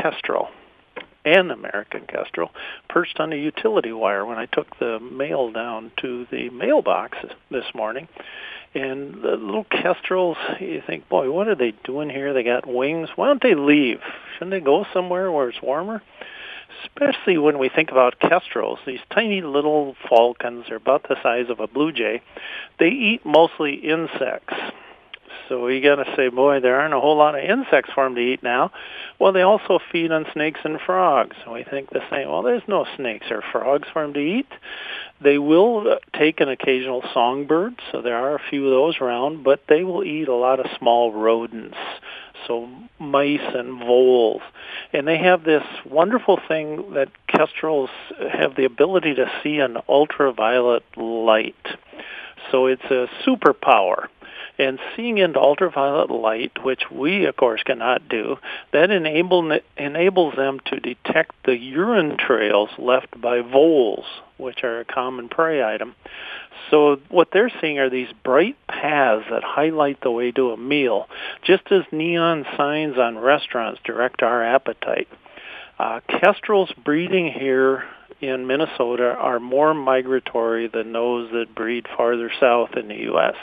kestrel and American kestrel perched on a utility wire when I took the mail down to the mailbox this morning. And the little kestrels, you think, boy, what are they doing here? They got wings. Why don't they leave? Shouldn't they go somewhere where it's warmer? Especially when we think about kestrels, these tiny little falcons are about the size of a blue jay. They eat mostly insects. So you got to say, boy, there aren't a whole lot of insects for them to eat now. Well, they also feed on snakes and frogs. So we think the same. Well, there's no snakes or frogs for them to eat. They will uh, take an occasional songbird, so there are a few of those around, but they will eat a lot of small rodents, so mice and voles. And they have this wonderful thing that kestrels have the ability to see an ultraviolet light. So it's a superpower and seeing into ultraviolet light, which we of course cannot do, that enable, enables them to detect the urine trails left by voles, which are a common prey item. So what they're seeing are these bright paths that highlight the way to a meal, just as neon signs on restaurants direct our appetite. Uh, kestrels breeding here in Minnesota are more migratory than those that breed farther south in the U.S.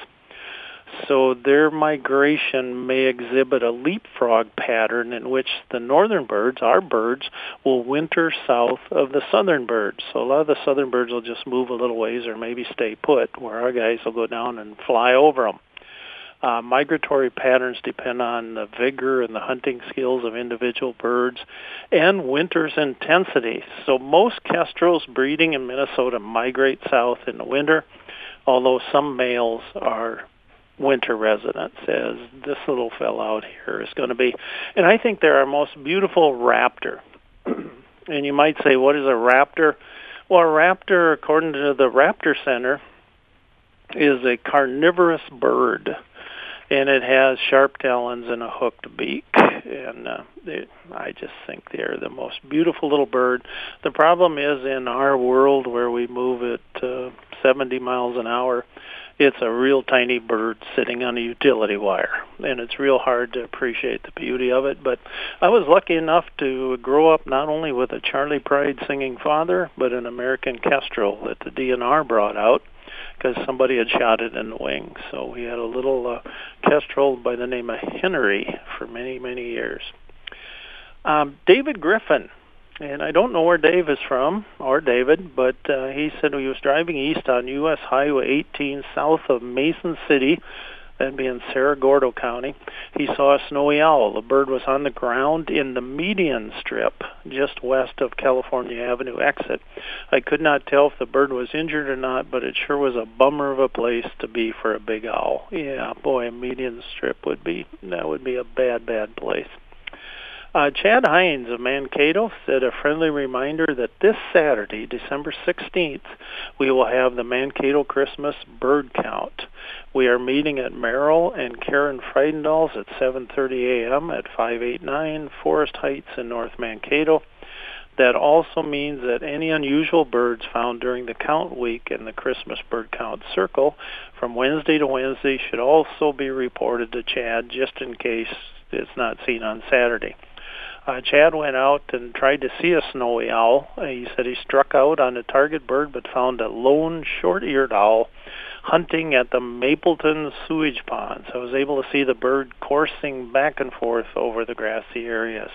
So their migration may exhibit a leapfrog pattern in which the northern birds, our birds, will winter south of the southern birds. So a lot of the southern birds will just move a little ways or maybe stay put, where our guys will go down and fly over them. Uh, migratory patterns depend on the vigor and the hunting skills of individual birds and winter's intensity. So most kestrels breeding in Minnesota migrate south in the winter, although some males are winter resident says this little fellow out here is going to be. And I think they're our most beautiful raptor. and you might say, what is a raptor? Well, a raptor, according to the Raptor Center, is a carnivorous bird. And it has sharp talons and a hooked beak. And uh, they, I just think they're the most beautiful little bird. The problem is in our world where we move at uh, 70 miles an hour, it's a real tiny bird sitting on a utility wire and it's real hard to appreciate the beauty of it but i was lucky enough to grow up not only with a Charley Pride singing father but an american kestrel that the dnr brought out because somebody had shot it in the wing. So we had a little uh, kestrel by the name of henry for many many years. Um, david griffin and I don't know where Dave is from or David, but uh, he said he was driving east on U.S. Highway 18 south of Mason City, that being be Cerro Gordo County. He saw a snowy owl. The bird was on the ground in the median strip just west of California Avenue exit. I could not tell if the bird was injured or not, but it sure was a bummer of a place to be for a big owl. Yeah, boy, a median strip would be that would be a bad, bad place. Uh, Chad Hines of Mankato said a friendly reminder that this Saturday, December 16th, we will have the Mankato Christmas bird count. We are meeting at Merrill and Karen Friedendahl's at 7:30 a.m. at 589 Forest Heights in North Mankato. That also means that any unusual birds found during the count week in the Christmas bird count circle from Wednesday to Wednesday should also be reported to Chad just in case it's not seen on Saturday. Uh, Chad went out and tried to see a snowy owl. Uh, he said he struck out on a target bird but found a lone short-eared owl hunting at the Mapleton sewage ponds. I was able to see the bird coursing back and forth over the grassy areas.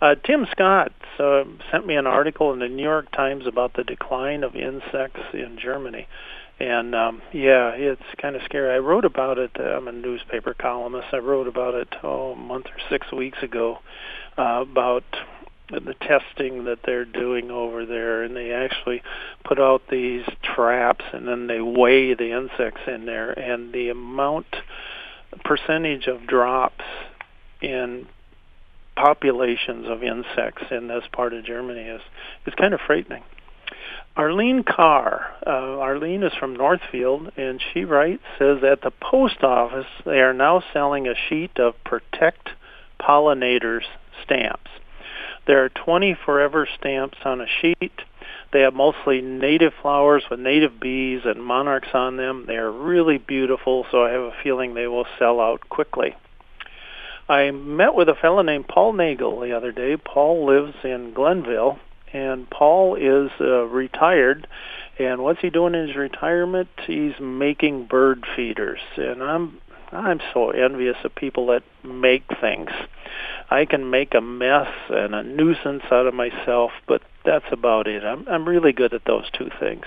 Uh, Tim Scott uh, sent me an article in the New York Times about the decline of insects in Germany. And um, yeah, it's kind of scary. I wrote about it. I'm a newspaper columnist. I wrote about it oh, a month or six weeks ago uh, about the testing that they're doing over there and they actually put out these traps and then they weigh the insects in there and the amount percentage of drops in populations of insects in this part of Germany is is kind of frightening. Arlene Carr, uh, Arlene is from Northfield, and she writes says at the post office they are now selling a sheet of Protect Pollinators stamps. There are 20 forever stamps on a sheet. They have mostly native flowers with native bees and monarchs on them. They are really beautiful, so I have a feeling they will sell out quickly. I met with a fellow named Paul Nagel the other day. Paul lives in Glenville, and Paul is uh, retired. And what's he doing in his retirement? He's making bird feeders, and I'm I'm so envious of people that make things. I can make a mess and a nuisance out of myself, but that's about it. I'm I'm really good at those two things.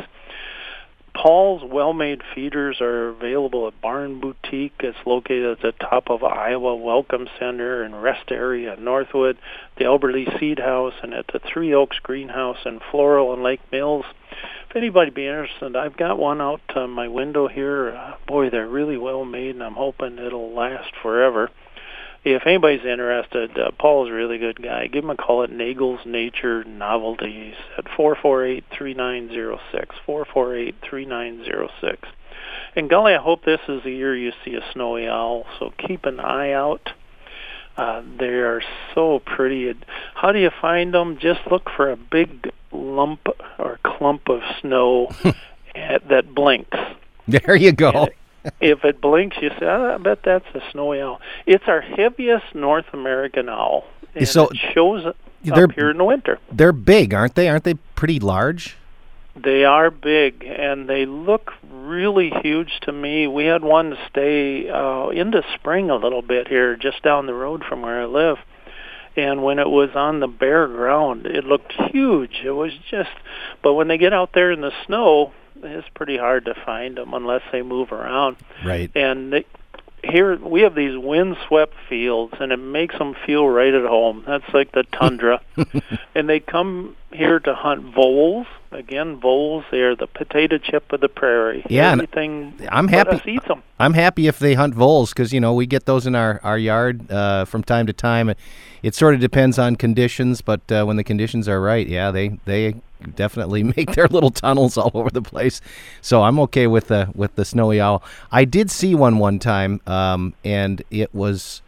Paul's well-made feeders are available at Barn Boutique. It's located at the top of Iowa Welcome Center and Rest Area in Northwood, the Elberly Seed House, and at the Three Oaks Greenhouse and Floral and Lake Mills. If anybody be interested, I've got one out on my window here. Uh, boy, they're really well made, and I'm hoping it'll last forever if anybody's interested, uh, Paul's a really good guy. Give him a call at Nagel's Nature Novelties at four four eight three nine zero six four four eight three nine zero six. And golly, I hope this is the year you see a snowy owl. So keep an eye out. Uh, they are so pretty. How do you find them? Just look for a big lump or clump of snow that blinks. There you go if it blinks, you say, oh, "I bet that's a snowy owl." It's our heaviest North American owl, and so it shows up here in the winter. They're big, aren't they? Aren't they pretty large? They are big, and they look really huge to me. We had one stay uh, into spring a little bit here, just down the road from where I live. And when it was on the bare ground, it looked huge. It was just, but when they get out there in the snow, it's pretty hard to find them unless they move around. Right. And they, here we have these windswept fields, and it makes them feel right at home. That's like the tundra. and they come here to hunt voles. Again, voles. They are the potato chip of the prairie. Yeah, Everything I'm happy. eats them. I'm happy if they hunt voles because you know we get those in our our yard uh, from time to time. It sort of depends on conditions, but uh, when the conditions are right, yeah, they they definitely make their little tunnels all over the place. So I'm okay with the with the snowy owl. I did see one one time, um, and it was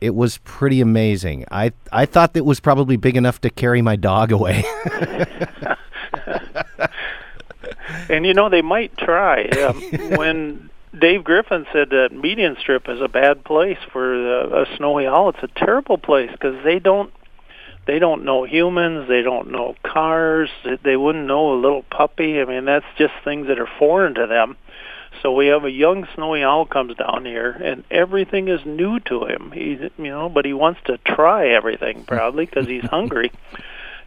it was pretty amazing. I I thought it was probably big enough to carry my dog away. and you know they might try um, when. Dave Griffin said that median strip is a bad place for a, a snowy owl. It's a terrible place because they don't they don't know humans, they don't know cars, they wouldn't know a little puppy. I mean, that's just things that are foreign to them. So we have a young snowy owl comes down here, and everything is new to him. He, you know, but he wants to try everything probably because he's hungry.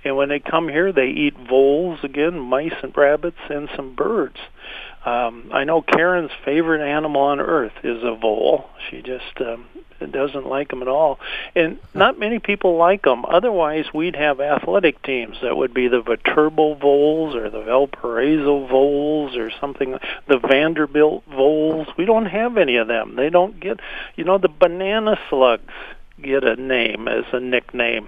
And when they come here, they eat voles again, mice and rabbits, and some birds. Um, I know Karen's favorite animal on earth is a vole. She just um, doesn't like them at all, and not many people like them. Otherwise, we'd have athletic teams that would be the Viterbo Voles or the Valparaiso Voles or something. The Vanderbilt Voles. We don't have any of them. They don't get, you know, the banana slugs get a name as a nickname,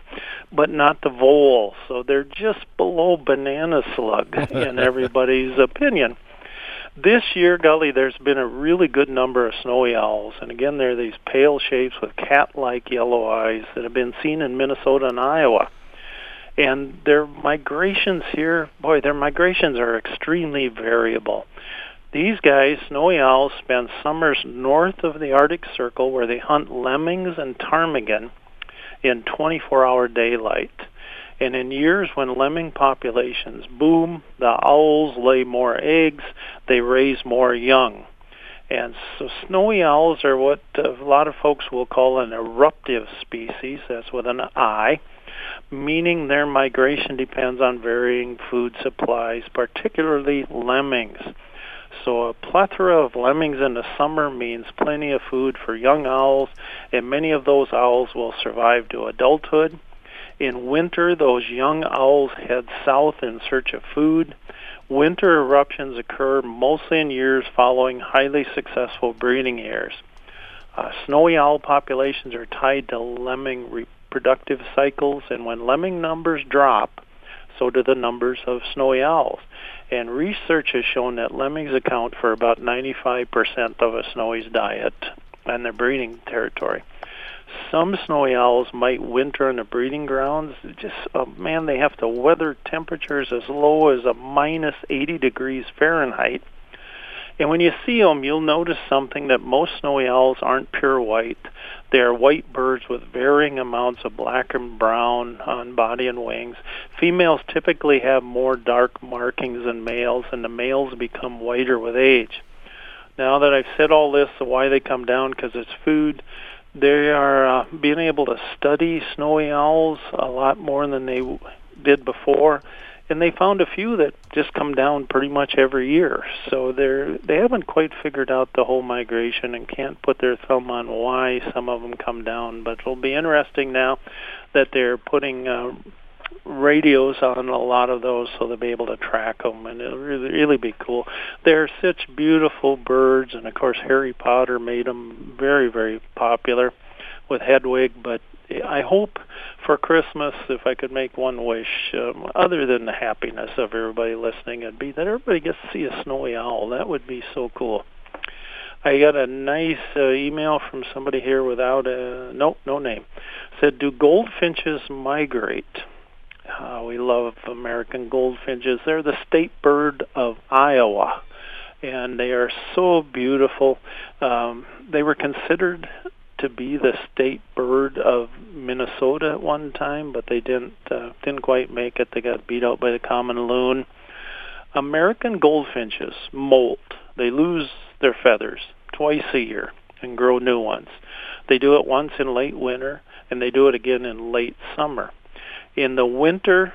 but not the vole. So they're just below banana slug in everybody's opinion. This year, Gully, there's been a really good number of snowy owls, and again, they're these pale shapes with cat-like yellow eyes that have been seen in Minnesota and Iowa. And their migrations here, boy, their migrations are extremely variable. These guys, snowy owls, spend summers north of the Arctic Circle where they hunt lemmings and ptarmigan in 24-hour daylight. And in years when lemming populations boom, the owls lay more eggs, they raise more young. And so snowy owls are what a lot of folks will call an eruptive species, that's with an I, meaning their migration depends on varying food supplies, particularly lemmings. So a plethora of lemmings in the summer means plenty of food for young owls, and many of those owls will survive to adulthood. In winter, those young owls head south in search of food. Winter eruptions occur mostly in years following highly successful breeding years. Uh, snowy owl populations are tied to lemming reproductive cycles, and when lemming numbers drop, so do the numbers of snowy owls. And research has shown that lemmings account for about 95% of a snowy's diet and their breeding territory. Some snowy owls might winter in the breeding grounds. Just oh man, they have to weather temperatures as low as a minus 80 degrees Fahrenheit. And when you see them, you'll notice something that most snowy owls aren't pure white. They are white birds with varying amounts of black and brown on body and wings. Females typically have more dark markings than males, and the males become whiter with age. Now that I've said all this, so why they come down, because it's food, they are uh, being able to study snowy owls a lot more than they did before and they found a few that just come down pretty much every year. So they're they haven't quite figured out the whole migration and can't put their thumb on why some of them come down. But it'll be interesting now that they're putting uh, radios on a lot of those so they'll be able to track them and it'll really really be cool they're such beautiful birds and of course harry potter made them very very popular with hedwig but I hope for Christmas, if I could make one wish, um, other than the happiness of everybody listening, it'd be that everybody gets to see a snowy owl. That would be so cool. I got a nice uh, email from somebody here without a no no name. Said, "Do goldfinches migrate?" Uh, we love American goldfinches. They're the state bird of Iowa, and they are so beautiful. Um, they were considered to be the state bird of Minnesota at one time, but they didn't uh, didn't quite make it. They got beat out by the common loon. American goldfinches molt. They lose their feathers twice a year and grow new ones. They do it once in late winter and they do it again in late summer. In the winter,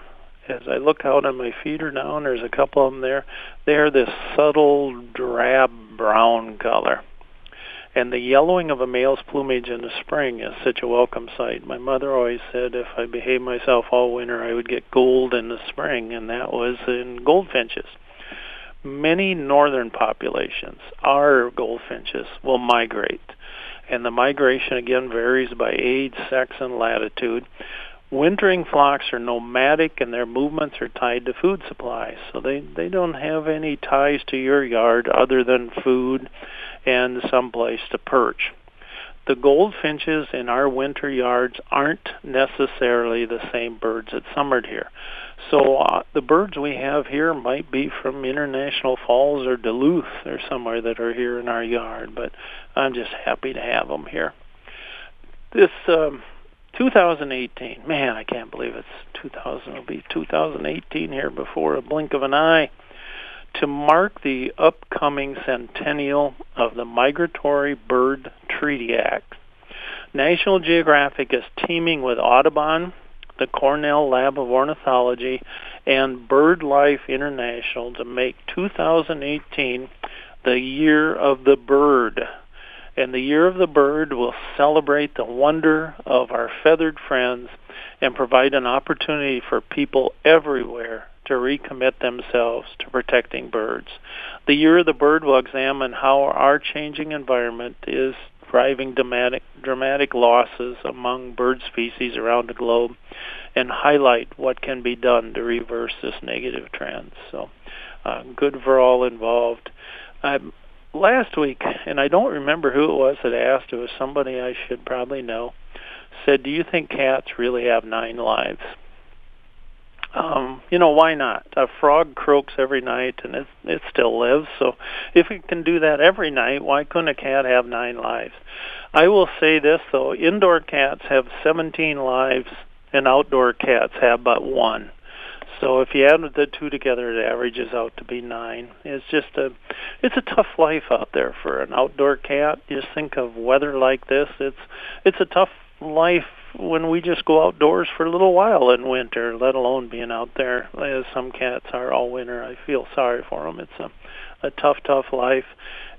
as I look out on my feeder now, and there's a couple of them there, they're this subtle drab brown color and the yellowing of a male's plumage in the spring is such a welcome sight. My mother always said if I behaved myself all winter, I would get gold in the spring, and that was in goldfinches. Many northern populations, our goldfinches, will migrate. And the migration again varies by age, sex, and latitude. Wintering flocks are nomadic and their movements are tied to food supplies. So they, they don't have any ties to your yard other than food and some place to perch. The goldfinches in our winter yards aren't necessarily the same birds that summered here. So uh, the birds we have here might be from International Falls or Duluth or somewhere that are here in our yard, but I'm just happy to have them here. This um, 2018, man, I can't believe it's 2000. It'll be 2018 here before a blink of an eye to mark the upcoming centennial of the Migratory Bird Treaty Act. National Geographic is teaming with Audubon, the Cornell Lab of Ornithology, and BirdLife International to make 2018 the year of the bird. And the year of the bird will celebrate the wonder of our feathered friends and provide an opportunity for people everywhere to recommit themselves to protecting birds. The Year of the Bird will examine how our changing environment is driving dramatic, dramatic losses among bird species around the globe and highlight what can be done to reverse this negative trend. So uh, good for all involved. Um, last week, and I don't remember who it was that asked, it was somebody I should probably know, said, do you think cats really have nine lives? um, you know, why not? A frog croaks every night, and it it still lives. So, if it can do that every night, why couldn't a cat have nine lives? I will say this though: indoor cats have 17 lives, and outdoor cats have but one. So if you add the two together, it averages out to be nine. It's just a, it's a tough life out there for an outdoor cat. Just think of weather like this. It's, it's a tough life when we just go outdoors for a little while in winter, let alone being out there as some cats are all winter. I feel sorry for them. It's a a tough, tough life.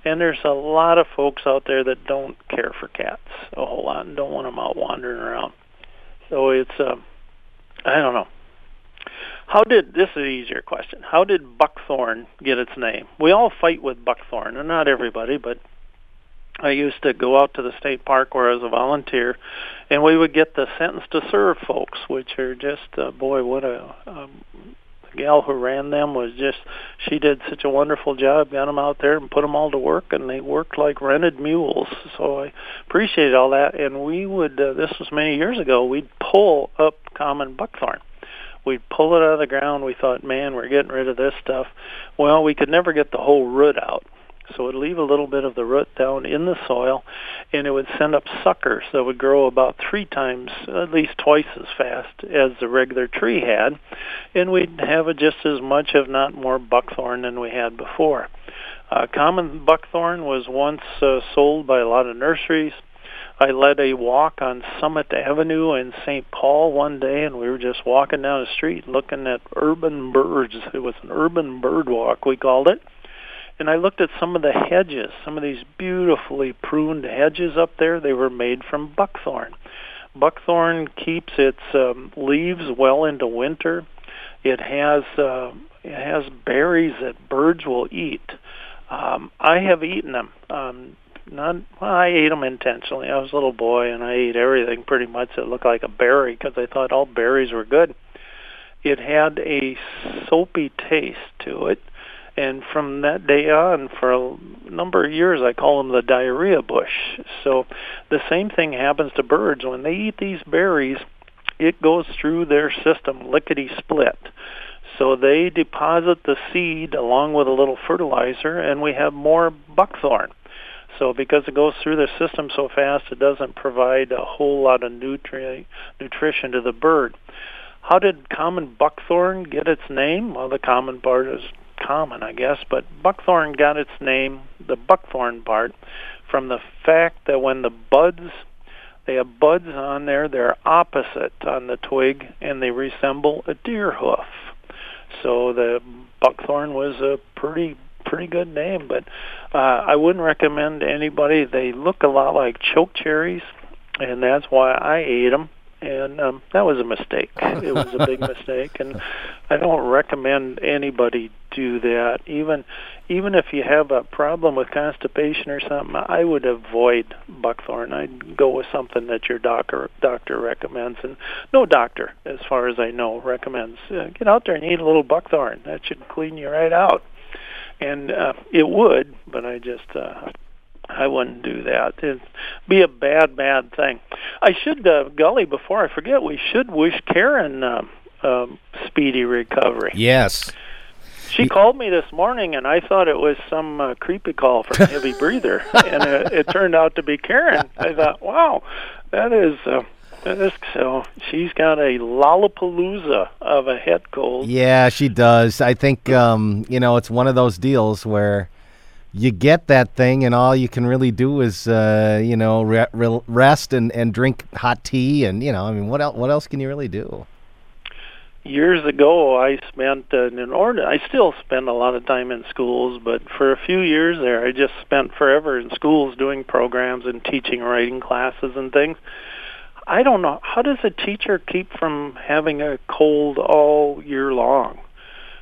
And there's a lot of folks out there that don't care for cats a whole lot and don't want them out wandering around. So it's uh, I don't know. How did this is an easier question? How did buckthorn get its name? We all fight with buckthorn, and not everybody, but I used to go out to the state park where I was a volunteer, and we would get the sentence to serve folks, which are just uh, boy, what a, a the gal who ran them was just she did such a wonderful job, got them out there and put them all to work, and they worked like rented mules. So I appreciated all that, and we would. Uh, this was many years ago. We'd pull up common buckthorn we'd pull it out of the ground. We thought, man, we're getting rid of this stuff. Well, we could never get the whole root out. So it would leave a little bit of the root down in the soil, and it would send up suckers that would grow about three times, at least twice as fast as the regular tree had, and we'd have just as much, if not more, buckthorn than we had before. Uh, common buckthorn was once uh, sold by a lot of nurseries. I led a walk on Summit Avenue in St. Paul one day, and we were just walking down the street looking at urban birds. It was an urban bird walk, we called it. And I looked at some of the hedges, some of these beautifully pruned hedges up there. They were made from buckthorn. Buckthorn keeps its um, leaves well into winter. It has uh, it has berries that birds will eat. Um, I have eaten them. Um, not well, I ate them intentionally. I was a little boy and I ate everything pretty much that looked like a berry because I thought all berries were good. It had a soapy taste to it, and from that day on, for a number of years, I call them the diarrhea bush. So the same thing happens to birds when they eat these berries. It goes through their system lickety split. So they deposit the seed along with a little fertilizer, and we have more buckthorn. So because it goes through the system so fast, it doesn't provide a whole lot of nutri- nutrition to the bird. How did common buckthorn get its name? Well, the common part is common, I guess, but buckthorn got its name, the buckthorn part, from the fact that when the buds, they have buds on there, they're opposite on the twig, and they resemble a deer hoof. So the buckthorn was a pretty pretty good name, but uh, I wouldn't recommend anybody. They look a lot like choke cherries, and that's why I ate them. And um, that was a mistake. It was a big mistake, and I don't recommend anybody do that. Even even if you have a problem with constipation or something, I would avoid buckthorn. I'd go with something that your doctor doctor recommends, and no doctor, as far as I know, recommends. Uh, get out there and eat a little buckthorn. That should clean you right out and uh, it would, but I just uh, I wouldn't do that. It'd be a bad, bad thing. I should, uh, Gully, before I forget, we should wish Karen uh, um, speedy recovery. Yes. She called me this morning, and I thought it was some uh, creepy call from Heavy Breather, and it, it turned out to be Karen. I thought, wow, that is uh, so she's got a lollapalooza of a head cold. Yeah, she does. I think um, you know it's one of those deals where you get that thing, and all you can really do is uh, you know re- re- rest and, and drink hot tea, and you know I mean what else? What else can you really do? Years ago, I spent uh, in order. I still spend a lot of time in schools, but for a few years there, I just spent forever in schools doing programs and teaching writing classes and things I don't know. How does a teacher keep from having a cold all year long?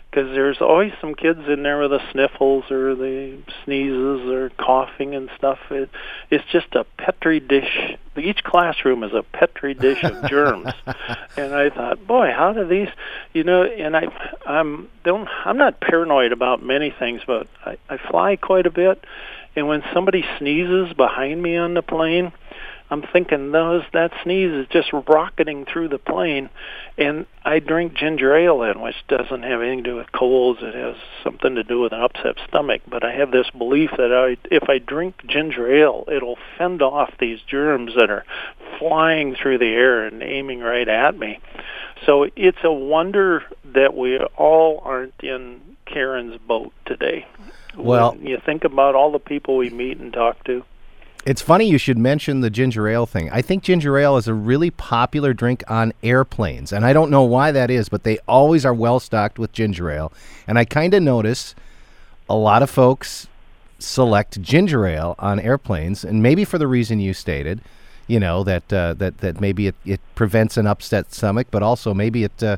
Because there's always some kids in there with the sniffles or the sneezes or coughing and stuff. It, it's just a petri dish. Each classroom is a petri dish of germs. and I thought, boy, how do these? You know, and I, I'm don't. I'm not paranoid about many things, but I, I fly quite a bit. And when somebody sneezes behind me on the plane, I'm thinking those that sneeze is just rocketing through the plane, and I drink ginger ale in, which doesn't have anything to do with colds. It has something to do with an upset stomach. But I have this belief that I, if I drink ginger ale, it'll fend off these germs that are flying through the air and aiming right at me. So it's a wonder that we all aren't in Karen's boat today. Well, when you think about all the people we meet and talk to. It's funny you should mention the ginger ale thing. I think ginger ale is a really popular drink on airplanes, and I don't know why that is, but they always are well stocked with ginger ale. And I kind of notice a lot of folks select ginger ale on airplanes, and maybe for the reason you stated, you know that uh, that that maybe it, it prevents an upset stomach, but also maybe it uh,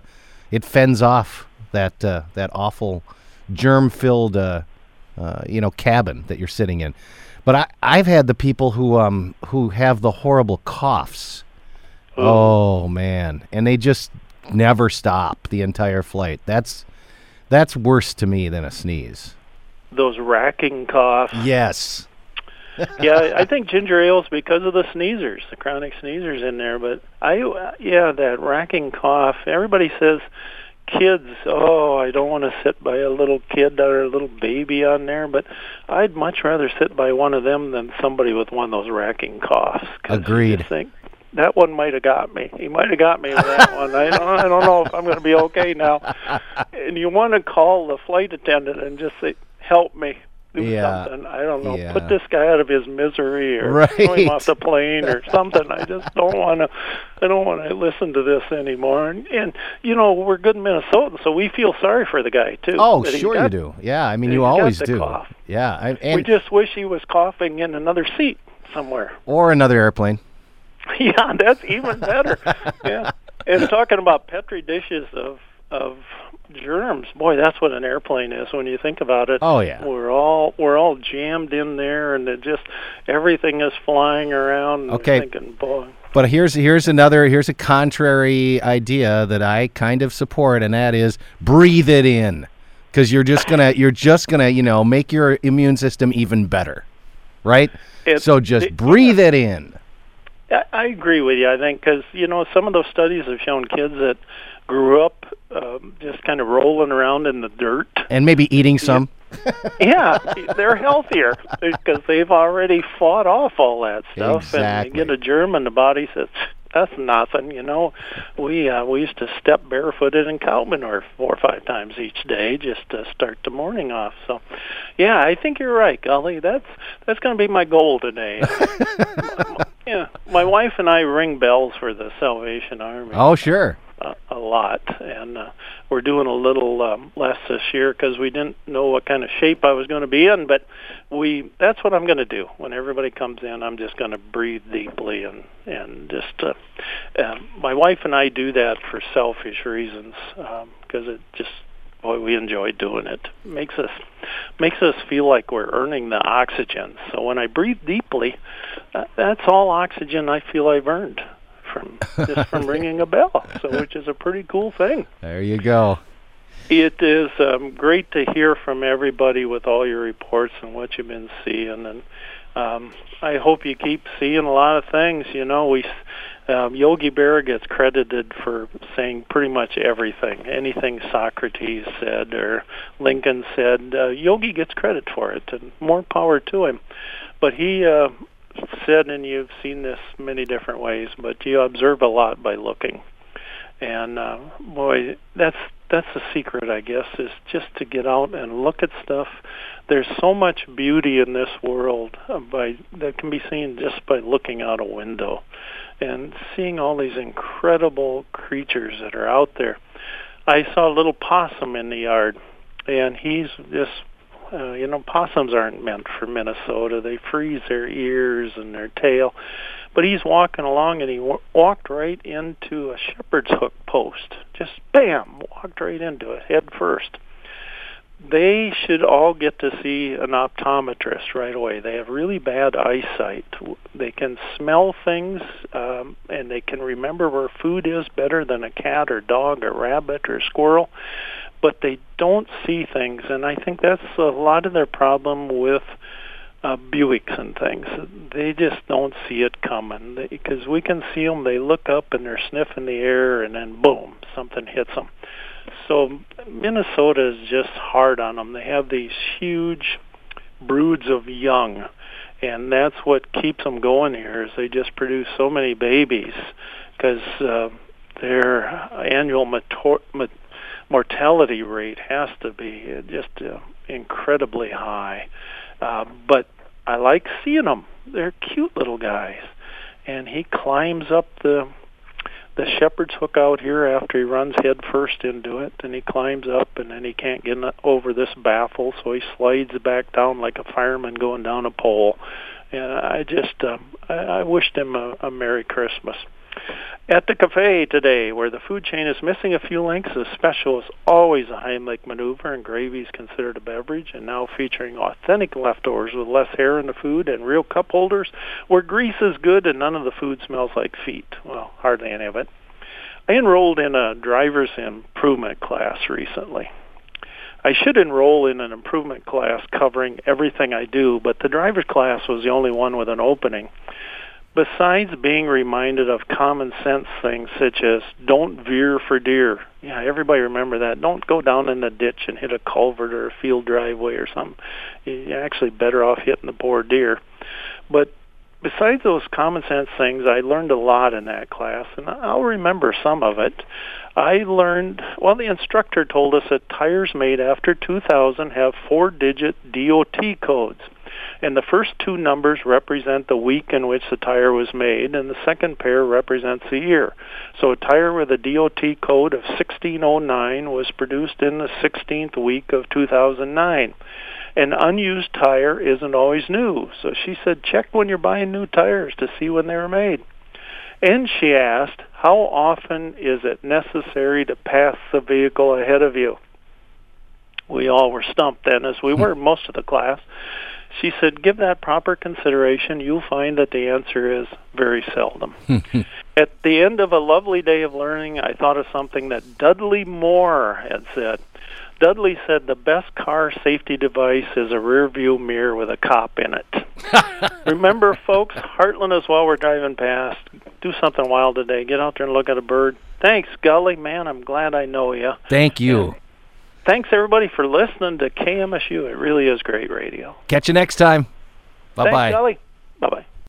it fends off that uh, that awful germ filled uh, uh, you know cabin that you're sitting in. But I, I've had the people who um who have the horrible coughs. Oh. man, and they just never stop the entire flight. That's that's worse to me than a sneeze. Those racking coughs. Yes. yeah, I think ginger ale is because of the sneezers, the chronic sneezers in there. But I, yeah, that racking cough. Everybody says kids, oh, I don't want to sit by a little kid or a little baby on there, but I'd much rather sit by one of them than somebody with one of those racking coughs. Agreed. think, that one might have got me. He might have got me with that one. I don't, I don't know if I'm going to be okay now. And you want to call the flight attendant and just say, "Help me." Do Yeah. something. I don't know. Yeah. Put this guy out of his misery, or Right. throw him off the plane, or something. I just don't want to. I don't want to listen to this anymore. And, and you know, we're good Minnesotans, so we feel sorry for the guy too. Oh, sure you do. Yeah, I mean you always do. cough. Yeah, I, we just wish he was coughing in another seat somewhere. or another airplane. Yeah, that's even better. yeah. And talking about petri dishes of of germs, boy, that's what an airplane is when you think about it. Oh, yeah. We're all we're all jammed in there and it just everything is flying around and Okay. thinking, boy. But here's here's another here's a contrary idea that I kind of support, and that is breathe it in, because you're just gonna you're just gonna you know make your immune system even better, right? It- so just it- breathe it in. I, I agree with you. I think because you know some of those studies have shown kids that grew up um, just kind of rolling around in the dirt. and maybe eating some. yeah, they're healthier because they've already fought off all that stuff, Exactly. and you get a germ, and the body says that's nothing. You know, we uh, we used to step barefooted in cow manure four or five times each day just to start the morning off. So, yeah, I think you're right, Gully. That's that's going to be my goal today. yeah, my wife and I ring bells for the Salvation Army Oh sure. A, a lot, and uh, we're doing a little um, less this year because we didn't know what kind of shape I was going to be in. But we that's what I'm going to do when everybody comes in. I'm just going to breathe deeply and and just. Uh, uh, my wife and I do that for selfish reasons because it just. Boy, we enjoy doing it. Makes us makes us feel like we're earning the oxygen. So when I breathe deeply, uh, that's all oxygen I feel I've earned from just from ringing a bell. So which is a pretty cool thing. There you go. It is um, great to hear from everybody with all your reports and what you've been seeing, and um, I hope you keep seeing a lot of things. You know, we um, Yogi Berra gets credited for saying pretty much everything. Anything Socrates said or Lincoln said, uh, Yogi gets credit for it, and more power to him. But he uh, said, and you've seen this many different ways, but you observe a lot by looking. And uh, boy, that's that's the secret, I guess, is just to get out and look at stuff. There's so much beauty in this world by that can be seen just by looking out a window and seeing all these incredible creatures that are out there. I saw a little possum in the yard, and he's just uh, you know, possums aren't meant for Minnesota. They freeze their ears and their tail. But he's walking along and he w- walked right into a shepherd's hook post. Just bam, walked right into it head first. They should all get to see an optometrist right away. They have really bad eyesight. They can smell things um, and they can remember where food is better than a cat or dog or rabbit or squirrel but they don't see things, and I think that's a lot of their problem with uh, Buicks and things. They just don't see it coming because we can see them. They look up and they're sniffing the air, and then boom, something hits them. So Minnesota is just hard on them. They have these huge broods of young, and that's what keeps them going here. Is they just produce so many babies because uh, their annual mator- mat- mortality rate has to be just uh, incredibly high. Uh, but I like seeing them. They're cute little guys. And he climbs up the the shepherd's hook out here after he runs head first into it, and he climbs up, and then he can't get over this baffle, so he slides back down like a fireman going down a pole. And I just, um, I, I wished him a, a Merry Christmas. At the cafe today, where the food chain is missing a few links, the special is always a Heimlich maneuver, and gravy is considered a beverage, and now featuring authentic leftovers with less hair in the food and real cup holders, where grease is good and none of the food smells like feet. Well, hardly any of it. I enrolled in a driver's improvement class recently. I should enroll in an improvement class covering everything I do, but the driver's class was the only one with an opening besides being reminded of common sense things such as don't veer for deer, Yeah, everybody remember that. Don't go down in the ditch and hit a culvert or a field driveway or something. You're actually better off hitting the poor deer. But besides those common sense things, I learned a lot in that class, and I'll remember some of it. I learned, well, the instructor told us that tires made after 2000 have four digit DOT codes. And the first two numbers represent the week in which the tire was made, and the second pair represents the year. So a tire with a DOT code of 1609 was produced in the 16th week of 2009 an unused tire isn't always new. So she said, check when you're buying new tires to see when they were made. And she asked, how often is it necessary to pass the vehicle ahead of you? We all were stumped then, as we were most of the class. She said, give that proper consideration. You'll find that the answer is very seldom. At the end of a lovely day of learning, I thought of something that Dudley Moore had said. Dudley said the best car safety device is a rear view mirror with a cop in it. Remember, folks, Heartland is while we're driving past. Do something wild today. Get out there and look at a bird. Thanks, Gully. Man, I'm glad I know you. Thank you thanks everybody for listening to KMSU. It really is great radio. Catch you next time. Bye bye. Bye bye.